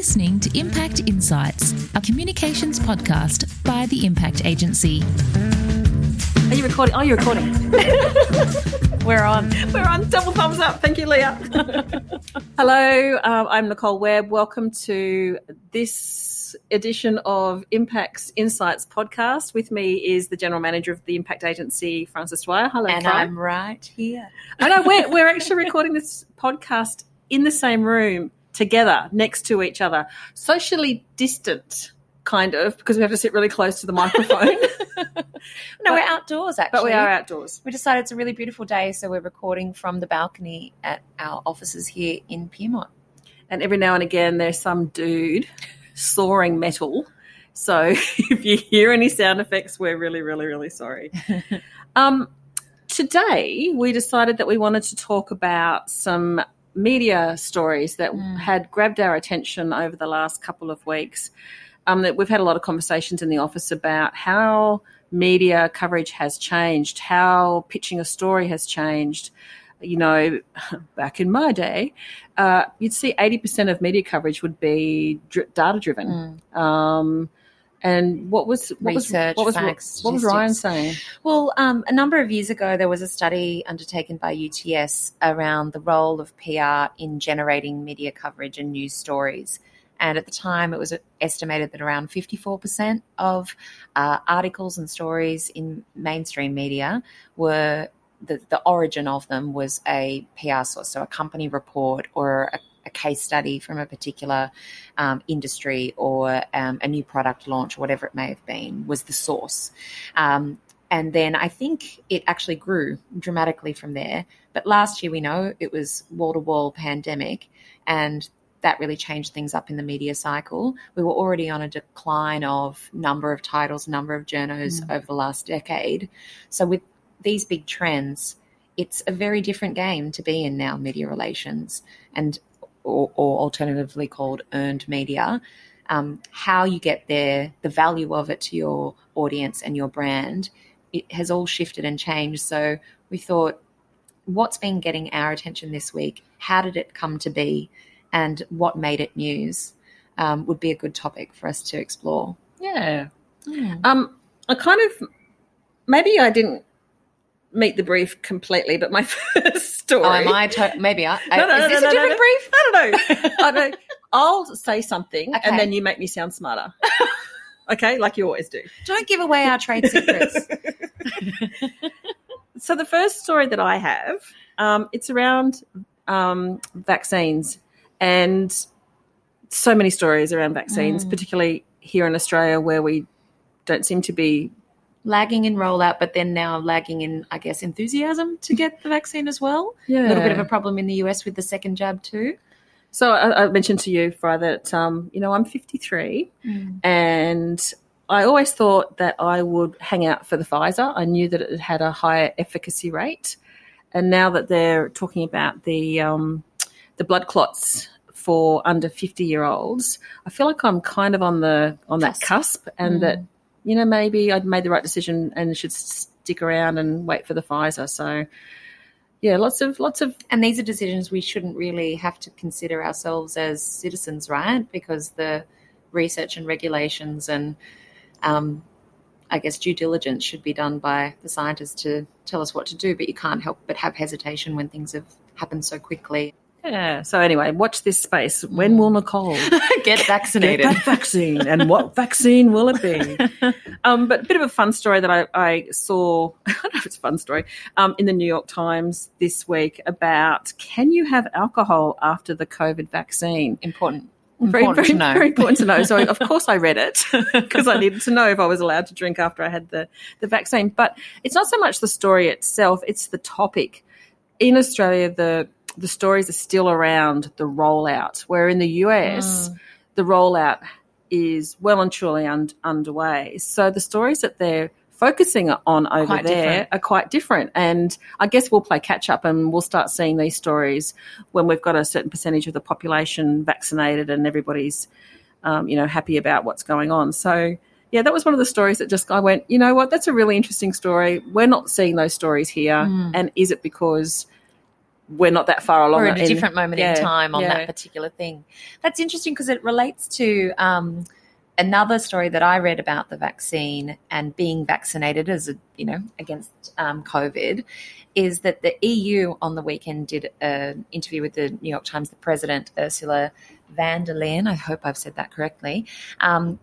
listening to Impact Insights, a communications podcast by the Impact Agency. Are you recording? Are you're recording. We're on. We're on. Double thumbs up. Thank you, Leah. Hello, um, I'm Nicole Webb. Welcome to this edition of Impact's Insights podcast. With me is the General Manager of the Impact Agency, Frances Dwyer. Hello, And Fran. I'm right here. I know we're, we're actually recording this podcast in the same room together, next to each other, socially distant, kind of, because we have to sit really close to the microphone. No, But- we're outdoors actually. but we are outdoors. We decided it's a really beautiful day, so we're recording from the balcony at our offices here in Pyrmont. and every now and again there's some dude sawing metal. So if you hear any sound effects, we're really, really, really sorry. um, today we decided that we wanted to talk about some media stories that Mm. had grabbed our attention over the last couple of weeks. Um, that we've had a lot of conversations in the office about how media coverage has changed, how pitching a story has changed. You know, back in my day, uh, you'd see 80% of media coverage would be dr- data driven. Um, and what was what Research, was, what was, facts, what was Ryan saying? Well, um, a number of years ago, there was a study undertaken by UTS around the role of PR in generating media coverage and news stories. And at the time, it was estimated that around 54% of uh, articles and stories in mainstream media were the, the origin of them was a PR source, so a company report or a, a case study from a particular um, industry or um, a new product launch, or whatever it may have been, was the source. Um, and then I think it actually grew dramatically from there. But last year, we know it was wall to wall pandemic, and that really changed things up in the media cycle. We were already on a decline of number of titles, number of journos over the last decade. So with these big trends, it's a very different game to be in now, media relations, and or, or alternatively called earned media. Um, how you get there, the value of it to your audience and your brand, it has all shifted and changed. So we thought, what's been getting our attention this week? How did it come to be? And what made it news? Um, would be a good topic for us to explore. Yeah. Um, I kind of maybe I didn't meet the brief completely, but my first story. Oh, am I? To- maybe I. No, no, is no, this no, a no, different brief? I don't know. I don't. I'll say something, Okay. and then you make me sound smarter. okay, like you always do. Don't give away our trade secrets. So the first story that I have, um, it's around um, vaccines, and so many stories around vaccines, Mm. particularly here in Australia, where we don't seem to be lagging in rollout, but then now lagging in, I guess, enthusiasm to get the vaccine as well. yeah. A little bit of a problem in the US with the second jab too. So I, I mentioned to you, Fry, that um, you know I'm 53, and I always thought that I would hang out for the Pfizer. I knew that it had a higher efficacy rate, and now that they're talking about the um, the blood clots for under 50 year olds, I feel like I'm kind of on the on that Cusp. cusp, and Mm. that you know maybe I'd made the right decision and should stick around and wait for the Pfizer. So yeah, lots of lots of And these are decisions we shouldn't really have to consider ourselves as citizens, right? Because the research and regulations and um, I guess due diligence should be done by the scientists to tell us what to do, but you can't help but have hesitation when things have happened so quickly. Yeah. So anyway, watch this space. When will Nicole Get get vaccinated. that vaccine, and what vaccine will it be? Um, but a bit of a fun story that I, I saw. I don't know if it's a fun story um, in the New York Times this week about can you have alcohol after the COVID vaccine? Important. Very, Important very, to know. very important to know. So, of course, I read it because I needed to know if I was allowed to drink after I had the, the vaccine. But it's not so much the story itself, it's the topic. In Australia, the the stories are still around the rollout, where in the US, Mm. the rollout is well and truly un- underway. So the stories that they're focusing on over Quite there different. are quite different. And I guess we'll play catch up and we'll start seeing these stories when we've got a certain percentage of the population vaccinated and everybody's, um, you know, happy about what's going on. So yeah, that was one of the stories that just I went, you know what, that's a really interesting story. We're not seeing those stories here. Mm. And is it because we're not that far along. We're at a different moment yeah, in time on yeah. that particular thing. That's interesting because it relates to um, another story that I read about the vaccine and being vaccinated as a you know against um, COVID. Is that the EU on the weekend did an interview with the New York Times, the president Ursula von der Leyen. I hope I've said that correctly. Um,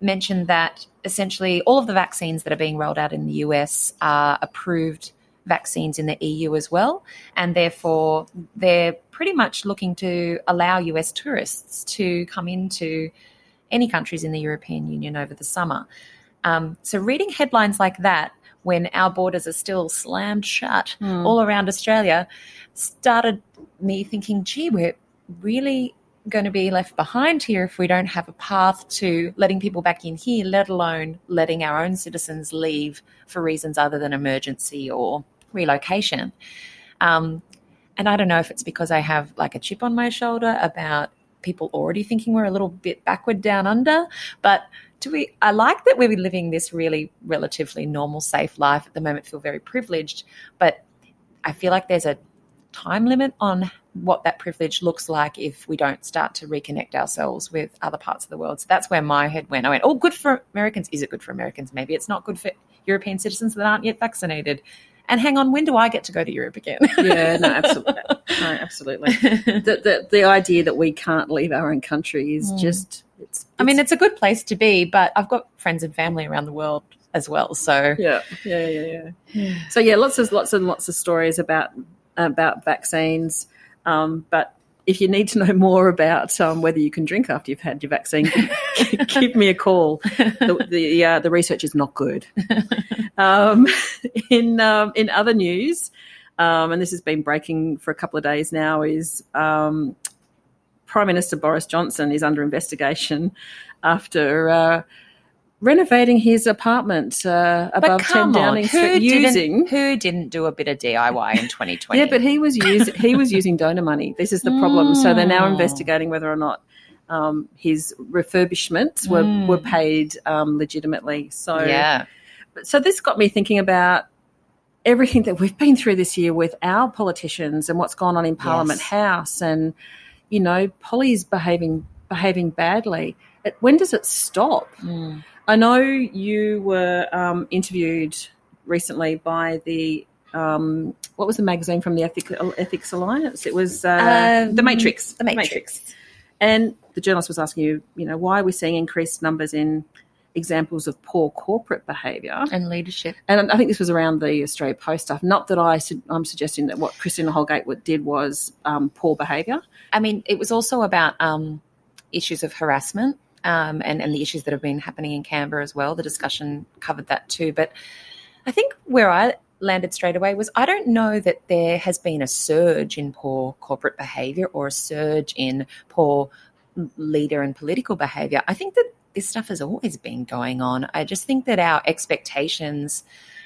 mentioned that essentially all of the vaccines that are being rolled out in the US are approved vaccines in the EU as well, and therefore they're pretty much looking to allow US tourists to come into any countries in the European Union over the summer. Um, so, reading headlines like that when our borders are still slammed shut Hmm. all around Australia started me thinking, gee, we're really going to be left behind here if we don't have a path to letting people back in here, let alone letting our own citizens leave for reasons other than emergency or relocation. Um, and I don't know if it's because I have like a chip on my shoulder about people already thinking we're a little bit backward down under, but do we I like that we're living this really relatively normal, safe life at the moment, feel very privileged, but I feel like there's a time limit on what that privilege looks like if we don't start to reconnect ourselves with other parts of the world. So that's where my head went. I went, oh, good for Americans. Is it good for Americans? Maybe it's not good for European citizens that aren't yet vaccinated. And hang on, when do I get to go to Europe again? Yeah, no, absolutely. No, absolutely. The, the, the idea that we can't leave our own country is Mm. just, it's, I mean, it's a good place to be, but I've got friends and family around the world as well. So yeah, yeah, yeah, yeah. So yeah, lots of lots and lots of stories about about vaccines. Um, but if you need to know more about um, whether you can drink after you've had your vaccine, give me a call. The the, uh, the research is not good. Um, in um, in other news, um, and this has been breaking for a couple of days now, is um, Prime Minister Boris Johnson is under investigation after. Uh, Renovating his apartment uh, above 10 come on, Downing who Street using didn't, who didn't do a bit of DIY in 2020? yeah, but he was using he was using donor money. This is the problem. So they're now Mm. investigating whether or not um, his refurbishments were Mm. were paid um, legitimately. So yeah, so this got me thinking about everything that we've been through this year with our politicians and what's gone on in Parliament Yes. House, and you know, Polly's behaving behaving badly. When does it stop? Mm. I know you were um, interviewed recently by the um, what was the magazine from the Ethic, Ethics Alliance? It was uh, Um, the Matrix. The Matrix. And the journalist was asking you, you know, why are we seeing increased numbers in examples of poor corporate behaviour? and leadership. And I think this was around the Australia Post stuff. Not that I, su- I'm suggesting that what Christine Holgate did was um, poor behaviour. I mean, it was also about um, issues of harassment um, and, and the issues that have been happening in Canberra as well. The discussion covered that too. But I think where I landed straight away was I don't know that there has been a surge in poor corporate behaviour or a surge in poor leader and political behaviour. I think that this stuff has always been going on. I just think that our expectations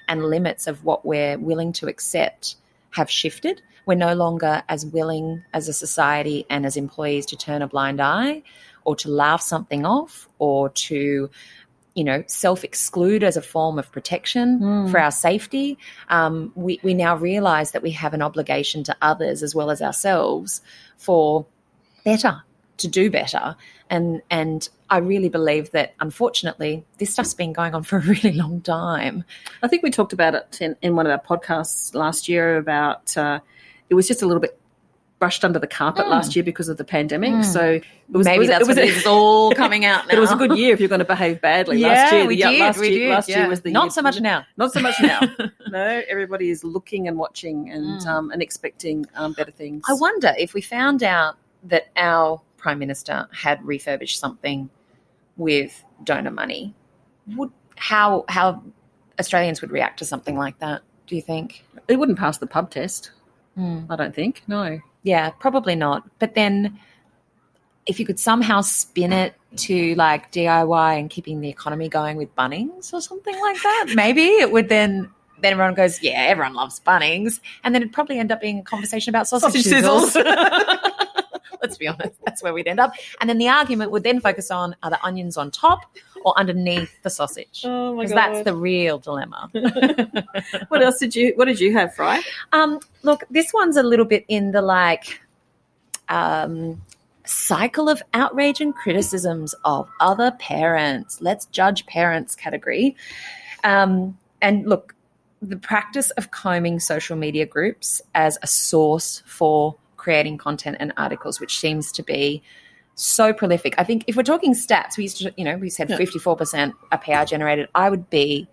and limits of what we're willing to accept have shifted. We're no longer as willing as a society and as employees to turn a blind eye or to laugh something off or to you know, self exclude as a form of protection Mm. for our safety. Um, we, we now realize that we have an obligation to others as well as ourselves for better, to do better. And, and I really believe that unfortunately, this stuff's been going on for a really long time. I think we talked about it in, in one of our podcasts last year about uh, it was just a little bit brushed under the carpet Mm. last year because of the pandemic. Mm. So it was, Maybe it was, that's it was what a- it is all coming out now. It was a good year if you're going to behave badly. Yeah, last year, we the, yeah, did. last we year, did, last yeah. year was the not year- so much now. Not so much now. no, everybody is looking and watching and Mm. um, and expecting um, better things. I wonder if we found out that our prime minister had refurbished something with donor money, would how how Australians would react to something like that? Do you think? it wouldn't pass the pub test. I don't think. No. Yeah, probably not. But then, if you could somehow spin it to like DIY and keeping the economy going with Bunnings or something like that, maybe it would then. Then everyone goes, yeah, everyone loves Bunnings, and then it'd probably end up being a conversation about sausage, Sausage sizzles. Let's be honest, that's where we'd end up. And then the argument would then focus on are the onions on top or underneath the sausage? Oh my Because that's the real dilemma. what else did you? What did you have, Fry? Um, look, this one's a little bit in the like um, cycle of outrage and criticisms of other parents. Let's judge parents category. Um, and look, the practice of combing social media groups as a source for creating content and articles, which seems to be so prolific. I think if we're talking stats, we used to, you know, we said fifty four percent are PR generated. I would be,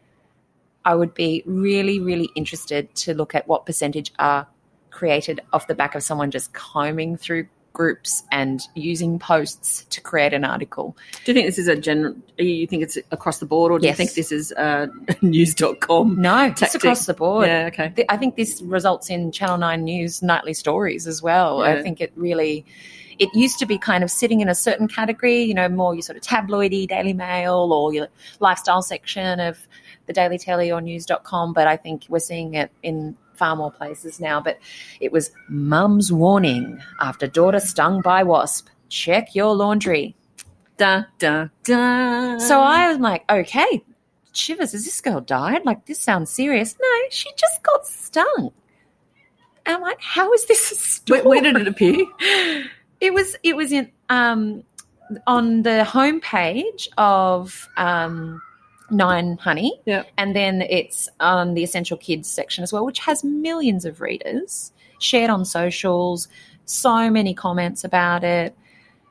I would be really, really interested to look at what percentage are created off the back of someone just combing through groups and using posts to create an article. Do you think this is a general? You think it's across the board, or do Yes. you think this is uh, news.com? No, it's across the board. Yeah, okay. I think this results in Channel 9 News nightly stories as well. Yeah. I think it really, it used to be kind of sitting in a certain category, you know, more your sort of tabloidy Daily Mail or your lifestyle section of the Daily Telly or news.com. But I think we're seeing it in far more places now. But it was mum's warning after daughter stung by wasp. Check your laundry. Da da da. So I was like, okay, shivers, has this girl died? Like, this sounds serious. No, she just got stung. And I'm like, how is this a story? where, where did it appear? It was it was in um on the homepage of um Nine Honey. Yeah. And then it's on the Essential Kids section as well, which has millions of readers, shared on socials, so many comments about it.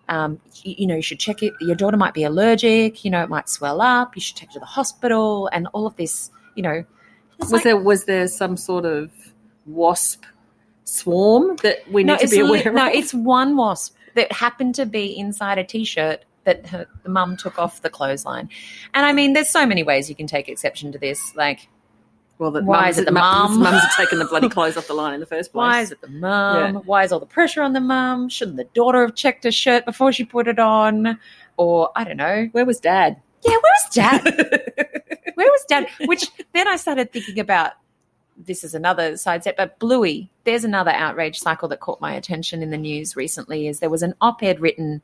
Um, you, you know, you should check it. Your daughter might be allergic. You know, it might swell up. You should take her to the hospital, and all of this. You know, Was like- there was there some sort of wasp swarm that we need to it's be li- aware no, of? it's one wasp that happened to be inside a t-shirt that her, the mum took off the clothesline. And I mean, there's so many ways you can take exception to this. Like, well, the why is it the mum? Mums have taken the bloody clothes off the line in the first place. why is it the mum? Yeah. Why is all the pressure on the mum? Shouldn't the daughter have checked her shirt before she put it on? Or I don't know. Where was Dad? Yeah, where was dad? Where was dad? Which then I started thinking about this is another side set, but Bluey, there's another outrage cycle that caught my attention in the news recently. Is there was an op-ed written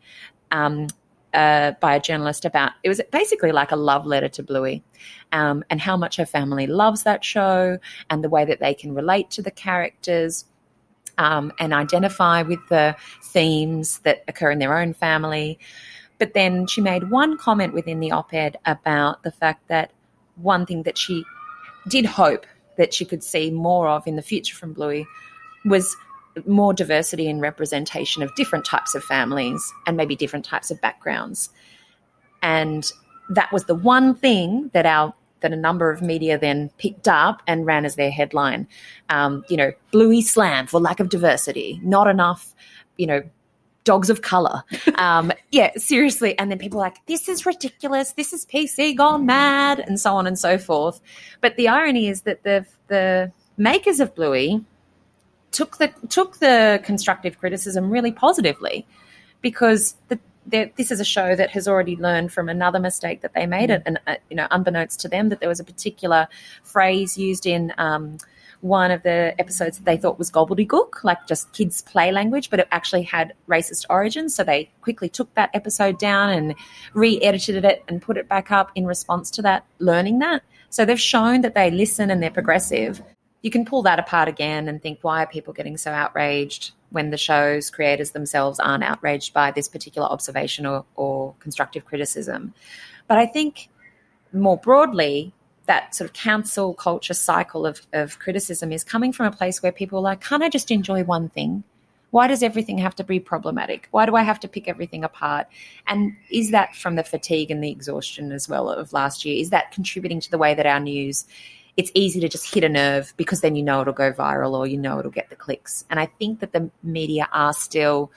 um, uh, by a journalist about it was basically like a love letter to Bluey, um, and how much her family loves that show and the way that they can relate to the characters. Um, and identify with the themes that occur in their own family. But then she made one comment within the op ed about the fact that one thing that she did hope that she could see more of in the future from Bluey was more diversity and representation of different types of families and maybe different types of backgrounds. And that was the one thing that our that a number of media then picked up and ran as their headline. Um, you know, Bluey slam for lack of diversity, not enough, you know, dogs of color. Um, yeah, seriously. And then people like, this is ridiculous. This is PC gone mad, and so on and so forth. But the irony is that the the makers of Bluey took the took the constructive criticism really positively because the, the, this is a show that has already learned from another mistake that they made, and uh, you know, unbeknownst to them, that there was a particular phrase used in. Um, one of the episodes that they thought was gobbledygook, like just kids' play language, but it actually had racist origins. So they quickly took that episode down and re edited it and put it back up in response to that, learning that. So they've shown that they listen and they're progressive. You can pull that apart again and think, why are people getting so outraged when the show's creators themselves aren't outraged by this particular observation or, or constructive criticism? But I think more broadly, that sort of cancel culture cycle of, of criticism is coming from a place where people are like, can't I just enjoy one thing? Why does everything have to be problematic? Why do I have to pick everything apart? And is that from the fatigue and the exhaustion as well of last year? Is that contributing to the way that our news? It's easy to just hit a nerve because then you know it'll go viral or you know it'll get the clicks. And I think that the media are still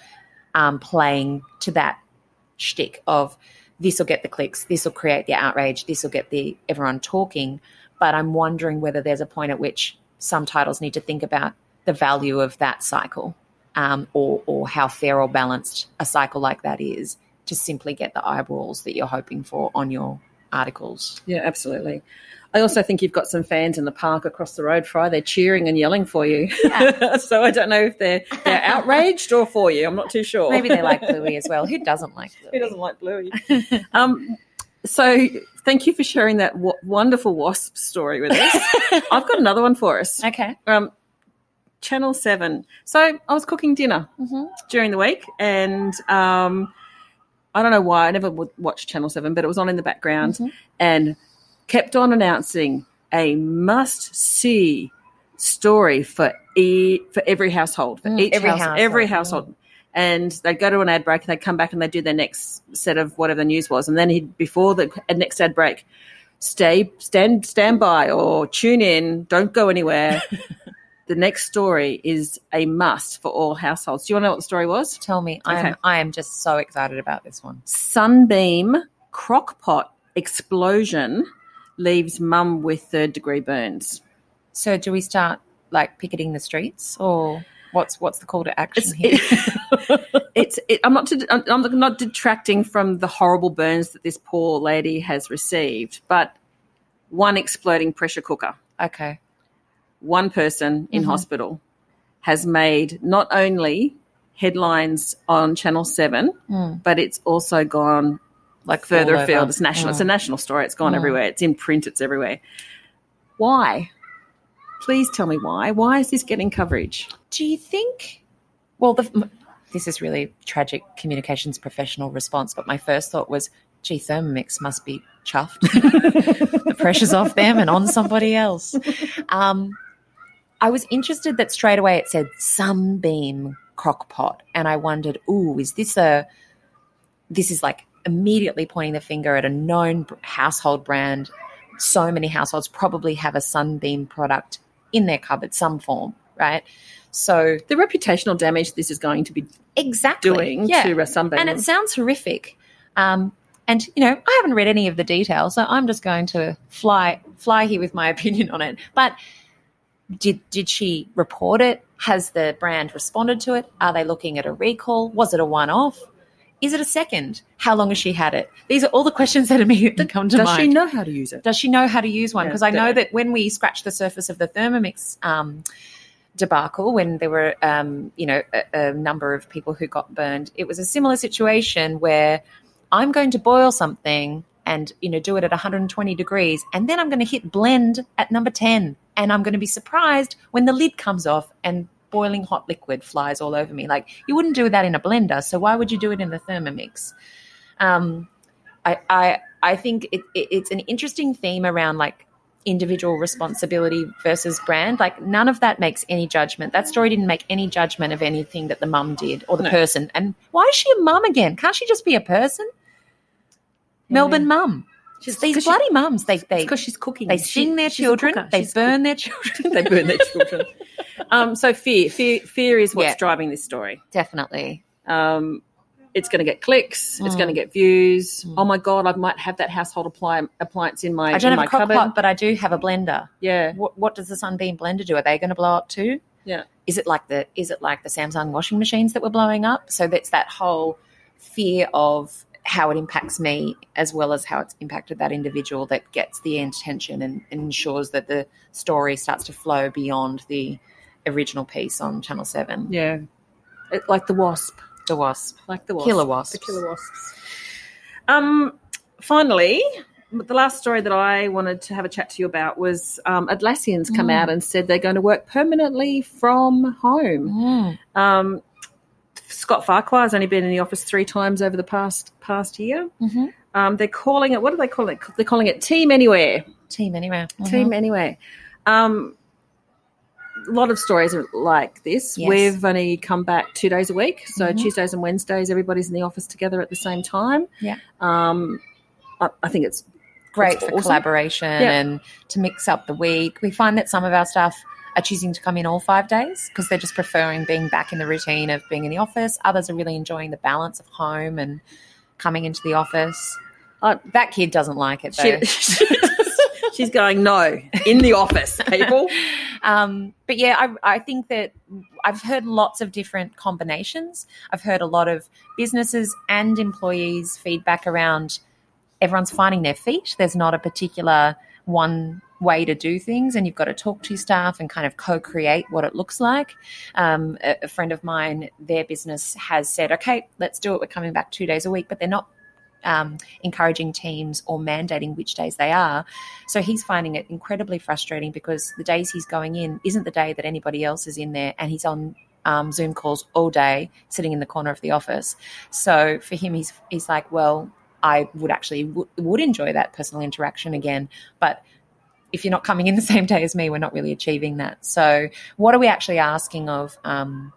um, playing to that shtick of this will get the clicks, this will create the outrage, this will get the everyone talking. But I'm wondering whether there's a point at which some titles need to think about the value of that cycle, um, or or how fair or balanced a cycle like that is to simply get the eyeballs that you're hoping for on your articles. Yeah, absolutely. I also think you've got some fans in the park across the road, Fry. They're cheering and yelling for you. so I don't know if they're they're outraged or for you. I'm not too sure. Maybe they like Bluey as well. Who doesn't like Bluey? Who doesn't like Bluey? um, So thank you for sharing that w- wonderful wasp story with us. I've got another one for us. Okay. Um, Channel Seven. So I was cooking dinner Mm-hmm. during the week, and um, I don't know why I never would watch Channel Seven, but it was on in the background, Mhm. and kept on announcing a must-see story for e- for every household, for Mm, each every house, household, every yeah. household. And they'd go to an ad break, they'd come back and they'd do their next set of whatever the news was, and then he'd before the next ad break, stay stand stand by or tune in, don't go anywhere. the next story is a must for all households. Do you want to know what the story was? Tell me. I am I am just so excited about this one. Sunbeam crockpot explosion leaves mum with third degree burns. So do we start like picketing the streets or what's what's the call to action It's, here? it, it's it, I'm not I'm I'm not detracting from the horrible burns that this poor lady has received, but one exploding pressure cooker, okay. One person in Mhm. hospital, has made not only headlines on Channel Seven, Mm. but it's also gone Like further afield. It's national. It's a Mm. national story. It's gone Mm. everywhere. It's in print. It's everywhere. Why? Please tell me why. Why is this getting coverage? Do you think? Well, the, this is really tragic communications professional response, but my first thought was, gee, Thermomix must be chuffed. the pressure's off them and on somebody else. Um, I was interested that straight away it said Sunbeam crockpot, and I wondered, ooh, is this a? This is like immediately pointing the finger at a known household brand. So many households probably have a Sunbeam product in their cupboard, some form, right? So The reputational damage this is going to be exactly doing yeah. to a Sunbeam. and it sounds horrific. Um, and you know, I haven't read any of the details, so I'm just going to fly fly here with my opinion on it. But did did she report it? Has the brand responded to it? Are they looking at a recall? Was it a one off? Is it a second? How long has she had it? These are all the questions that immediately come to Does mind. Does she know how to use it? Does she know how to use one? Yeah, Because I know that when we scratched the surface of the Thermomix um, debacle, when there were, um, you know, a, a number of people who got burned, it was a similar situation where I'm going to boil something and, you know, do it at 120 degrees, and then I'm going to hit blend at number 10, and I'm going to be surprised when the lid comes off and boiling hot liquid flies all over me. Like you wouldn't do that in a blender, so why would you do it in the Thermomix? Um, I, I I think it, it, it's an interesting theme around like individual responsibility versus brand. Like none of that makes any judgment. That story didn't make any judgment of anything that the mum did or the No. person. And why is she a mum again? Can't she just be a person? Melbourne mum. She's- These she- bloody mums. They they because she's cooking. they She- sing their she's children. They burn their children. they burn their children. um, so fear, fear, fear is what's Yeah. driving this story. Definitely. Um, it's going to get clicks. It's Mm. going to get views. Mm. Oh my god, I might have that household appli- appliance in my I don't in have my a crock cupboard. pot, but I do have a blender. Yeah, What, what does the Sunbeam blender do? Are they going to blow up too? Yeah. Is it like the is it like the Samsung washing machines that were blowing up? So that's that whole fear of how it impacts me as well as how it's impacted that individual that gets the attention and ensures that the story starts to flow beyond the original piece on Channel Seven. yeah. It, like the wasp, The wasp. like the wasp. Killer wasps. The killer wasps. Um, finally, the last story that I wanted to have a chat to you about was um, Atlassian's come Mm. out and said they're going to work permanently from home. Mm. Um, Scott Farquhar has only been in the office three times over the past past year. hmm Um, they're calling it. What do they call it? They're calling it Team Anywhere. Team anyway. Mhm. Team Anywhere. Um, a lot of stories are like this. Yes. We've only come back two days a week, so Mhm. Tuesdays and Wednesdays, everybody's in the office together at the same time. Yeah. Um, I, I think it's great It's for awesome. collaboration Yeah. and to mix up the week. We find that some of our staff are choosing to come in all five days because they're just preferring being back in the routine of being in the office. Others are really enjoying the balance of home and coming into the office. Uh, that kid doesn't like it though. she, she's going no in the office, people. um, but yeah, I, I think that I've heard lots of different combinations. I've heard a lot of businesses and employees feedback around everyone's finding their feet. There's not a particular one way to do things, and you've got to talk to your staff and kind of co create what it looks like. Um, a, a friend of mine, their business has said, okay, let's do it. We're coming back two days a week, but they're not um, encouraging teams or mandating which days they are. So he's finding it incredibly frustrating because the days he's going in isn't the day that anybody else is in there, and he's on um, Zoom calls all day, sitting in the corner of the office. So for him, he's he's like, well, I would actually w- would enjoy that personal interaction again, but if you're not coming in the same day as me, we're not really achieving that. So, what are we actually asking of um,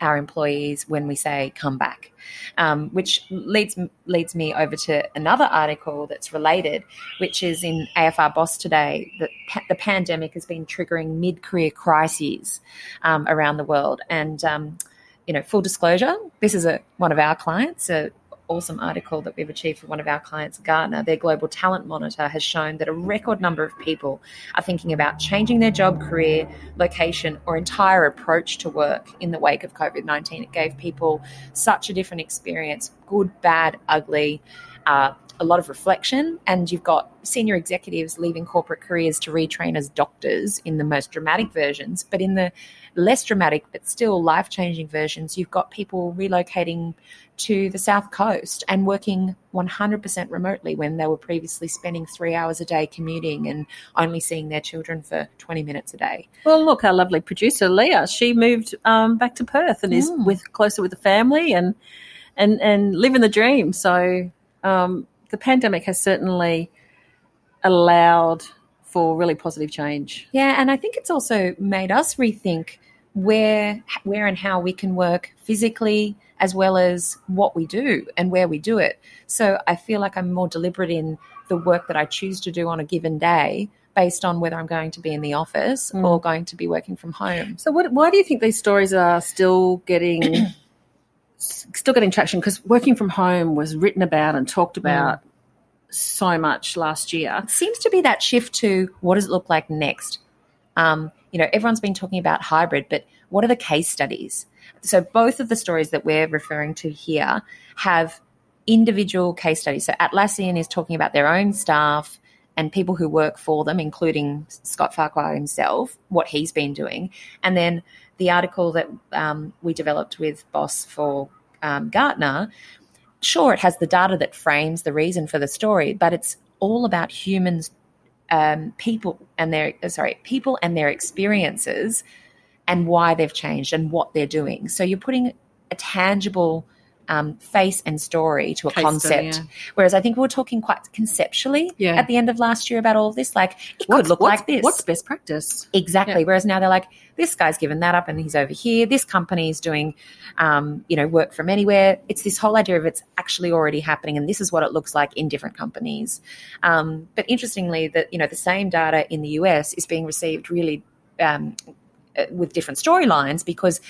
our employees when we say come back? Um, which leads leads me over to another article that's related, which is in AFR Boss today that pa- the pandemic has been triggering mid career crises um, around the world. And um, you know, full disclosure, this is a one of our clients, a awesome article that we've achieved for one of our clients, Gartner. Their global talent monitor has shown that a record number of people are thinking about changing their job, career, location, or entire approach to work in the wake of COVID 19. It gave people such a different experience good, bad, ugly. Uh, a lot of reflection, and you've got senior executives leaving corporate careers to retrain as doctors in the most dramatic versions. But in the less dramatic but still life changing versions, you've got people relocating to the south coast and working 100% remotely when they were previously spending three hours a day commuting and only seeing their children for 20 minutes a day. Well, look, our lovely producer Leah, she moved um, back to Perth and is Mm. with closer with the family and and and living the dream. So um, the pandemic has certainly allowed for really positive change. Yeah, and I think it's also made us rethink where where and how we can work physically as well as what we do and where we do it. So I feel like I'm more deliberate in the work that I choose to do on a given day based on whether I'm going to be in the office Mm. or going to be working from home. So, what, why do you think these stories are still getting still getting traction? Because working from home was written about and talked about so much last year. It seems to be that shift to what does it look like next? Um, you know, everyone's been talking about hybrid, but what are the case studies? So both of the stories that we're referring to here have individual case studies. So Atlassian is talking about their own staff and people who work for them, including Scott Farquhar himself, what he's been doing. And then the article that um, we developed with Boss for um, Gartner, sure, it has the data that frames the reason for the story, but it's all about humans, um, people and their uh, sorry, people and their experiences, and why they've changed and what they're doing. So you're putting a tangible um, face and story to a Case concept. study, Whereas I think we were talking quite conceptually Yeah. at the end of last year about all of this. Like it could What's- look like this. What's best practice? Exactly. Yeah. Whereas now they're like, this guy's given that up and he's over here. This company is doing, um, you know, work from anywhere. It's this whole idea of it's actually already happening, and this is what it looks like in different companies. Um, but interestingly, that you know, the same data in the US is being received really. Um, with different storylines because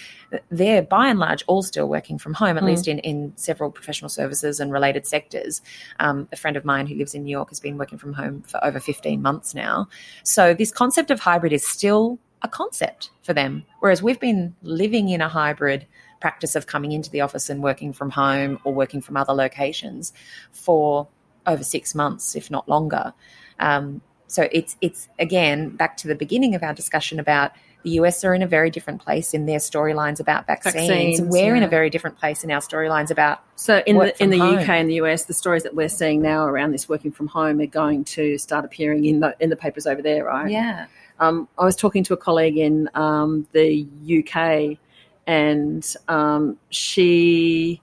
they're by and large all still working from home, at Mm. least in, in several professional services and related sectors. Um, a friend of mine who lives in New York has been working from home for over 15 months now. So this concept of hybrid is still a concept for them, whereas we've been living in a hybrid practice of coming into the office and working from home or working from other locations for over six months, if not longer. Um, so it's it's again back to the beginning of our discussion about the US are in a very different place in their storylines about vaccines. Vaccines, We're in a very different place in our storylines about So in the in the home. UK and the US, the stories that we're seeing now around this working from home are going to start appearing in the in the papers over there, right? yeah. Um, I was talking to a colleague in um, the UK, and um, she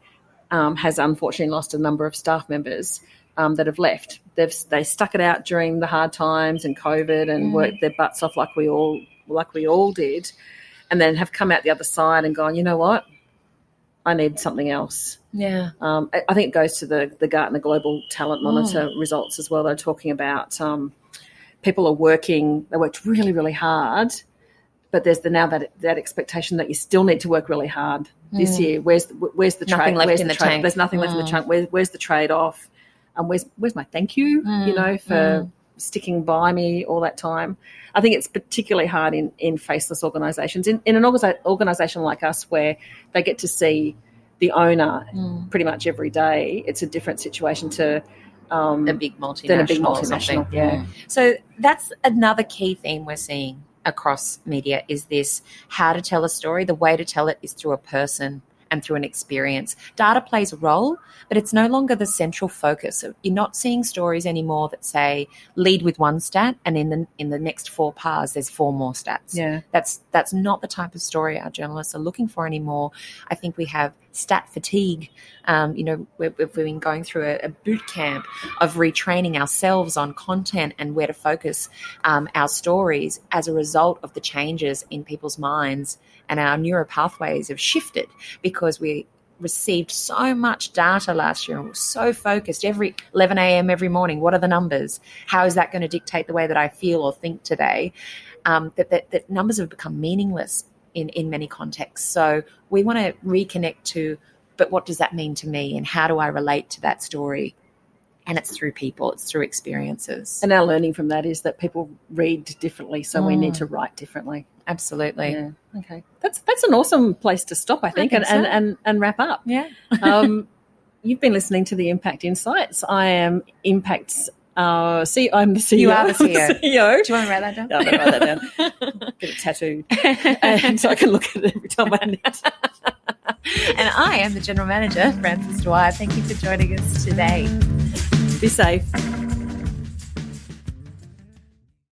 um, has unfortunately lost a number of staff members um, that have left. They've they stuck it out during the hard times and COVID and Mm. worked their butts off like we all like we all did, and then have come out the other side and gone, you know what, I need something else. Yeah. Um, I, I think it goes to the the Gartner Global Talent Monitor results as well. They're talking about um, people are working. They worked really, really hard, but there's the now that that expectation that you still need to work really hard this Mm. year. Where's the, where's the Nothing trade? left where's in the trade? tank. There's nothing left in the Mm. trunk. Where, where's the trade off? And where's where's my thank you? Mm. You know for Mm. Sticking by me all that time. I think it's particularly hard in, in faceless organisations. In, in an organisation like us, where they get to see the owner Mm. pretty much every day, it's a different situation to um, A big multinational. than a big multinational. Yeah. Mm. So that's another key theme we're seeing across media is this how to tell a story. The way to tell it is through a person and through an experience. Data plays a role, but it's no longer the central focus. You're not seeing stories anymore that say lead with one stat and in the in the next four pars there's four more stats. Yeah. That's that's not the type of story our journalists are looking for anymore. I think we have stat fatigue. Um, you know, we've, we've been going through a, a, boot camp of retraining ourselves on content and where to focus um, our stories as a result of the changes in people's minds and our neural pathways have shifted because we received so much data last year and was so focused every 11 a.m. every morning. What are the numbers? How is that going to dictate the way that I feel or think today? Um, that, that, that numbers have become meaningless in, in many contexts. So we want to reconnect to, but what does that mean to me and how do I relate to that story? And it's through people, it's through experiences. And our learning from that is that people read differently, so mm. we need mm. to write differently. Absolutely. Yeah. Okay. That's that's an awesome place to stop, I think, I think and, so. and, and, and wrap up. Yeah. um, you've been listening to the Impact Insights. I am Impact's uh, see, I'm the CEO. You are the CEO. CEO. Do you want to write that down? No, I'm write that down. Get it tattooed, and so I can look at it every time I need. It. And I am the general manager, Frances Dwyer. Thank you for joining us today. Be safe.